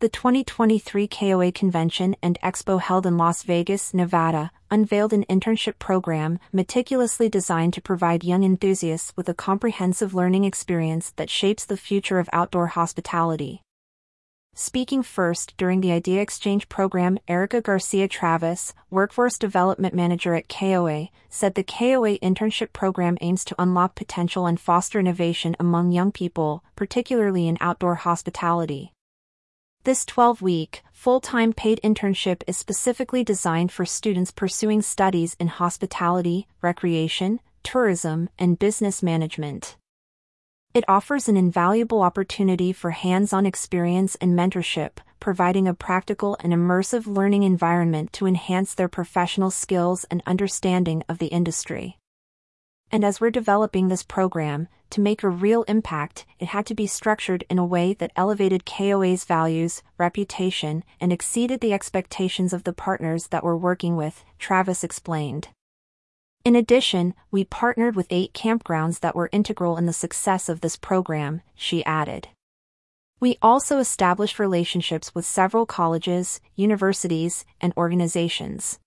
The 2023 KOA Convention and Expo held in Las Vegas, Nevada, unveiled an internship program meticulously designed to provide young enthusiasts with a comprehensive learning experience that shapes the future of outdoor hospitality. Speaking first during the Idea Exchange program, Erica Garcia Travis, Workforce Development Manager at KOA, said the KOA internship program aims to unlock potential and foster innovation among young people, particularly in outdoor hospitality. This 12 week, full time paid internship is specifically designed for students pursuing studies in hospitality, recreation, tourism, and business management. It offers an invaluable opportunity for hands on experience and mentorship, providing a practical and immersive learning environment to enhance their professional skills and understanding of the industry. And as we're developing this program, to make a real impact, it had to be structured in a way that elevated KOA's values, reputation, and exceeded the expectations of the partners that we're working with, Travis explained. In addition, we partnered with eight campgrounds that were integral in the success of this program, she added. We also established relationships with several colleges, universities, and organizations.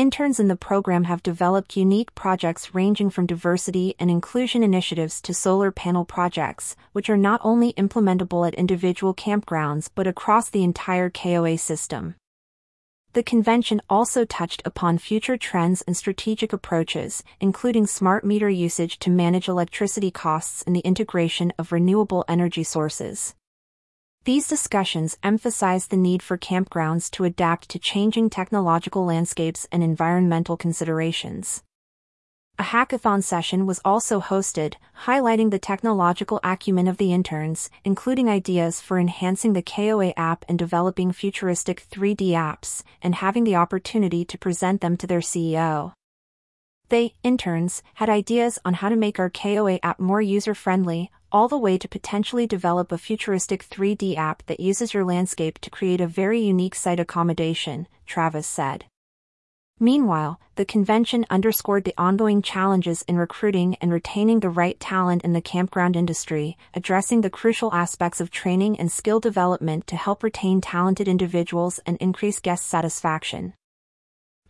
Interns in the program have developed unique projects ranging from diversity and inclusion initiatives to solar panel projects, which are not only implementable at individual campgrounds but across the entire KOA system. The convention also touched upon future trends and strategic approaches, including smart meter usage to manage electricity costs and the integration of renewable energy sources. These discussions emphasize the need for campgrounds to adapt to changing technological landscapes and environmental considerations. A hackathon session was also hosted, highlighting the technological acumen of the interns, including ideas for enhancing the KOA app and developing futuristic 3D apps, and having the opportunity to present them to their CEO. They, interns, had ideas on how to make our KOA app more user friendly, all the way to potentially develop a futuristic 3D app that uses your landscape to create a very unique site accommodation, Travis said. Meanwhile, the convention underscored the ongoing challenges in recruiting and retaining the right talent in the campground industry, addressing the crucial aspects of training and skill development to help retain talented individuals and increase guest satisfaction.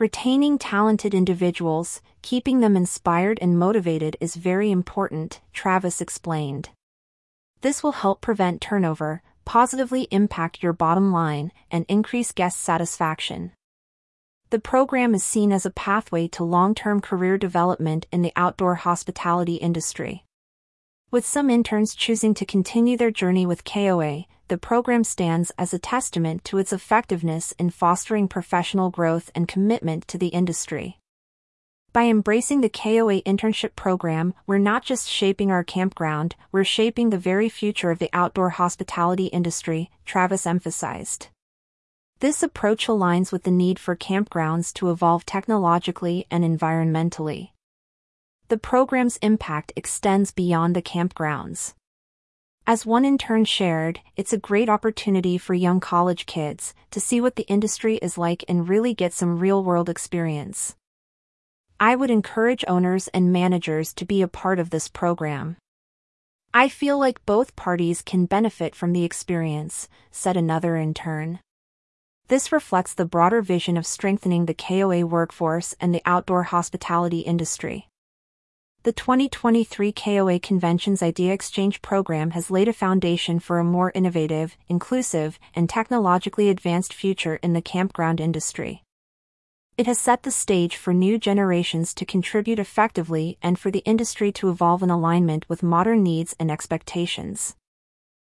Retaining talented individuals, keeping them inspired and motivated is very important, Travis explained. This will help prevent turnover, positively impact your bottom line, and increase guest satisfaction. The program is seen as a pathway to long term career development in the outdoor hospitality industry. With some interns choosing to continue their journey with KOA, the program stands as a testament to its effectiveness in fostering professional growth and commitment to the industry. By embracing the KOA internship program, we're not just shaping our campground, we're shaping the very future of the outdoor hospitality industry, Travis emphasized. This approach aligns with the need for campgrounds to evolve technologically and environmentally. The program's impact extends beyond the campgrounds. As one intern shared, it's a great opportunity for young college kids to see what the industry is like and really get some real world experience. I would encourage owners and managers to be a part of this program. I feel like both parties can benefit from the experience, said another intern. This reflects the broader vision of strengthening the KOA workforce and the outdoor hospitality industry. The 2023 KOA Convention's Idea Exchange program has laid a foundation for a more innovative, inclusive, and technologically advanced future in the campground industry. It has set the stage for new generations to contribute effectively and for the industry to evolve in alignment with modern needs and expectations.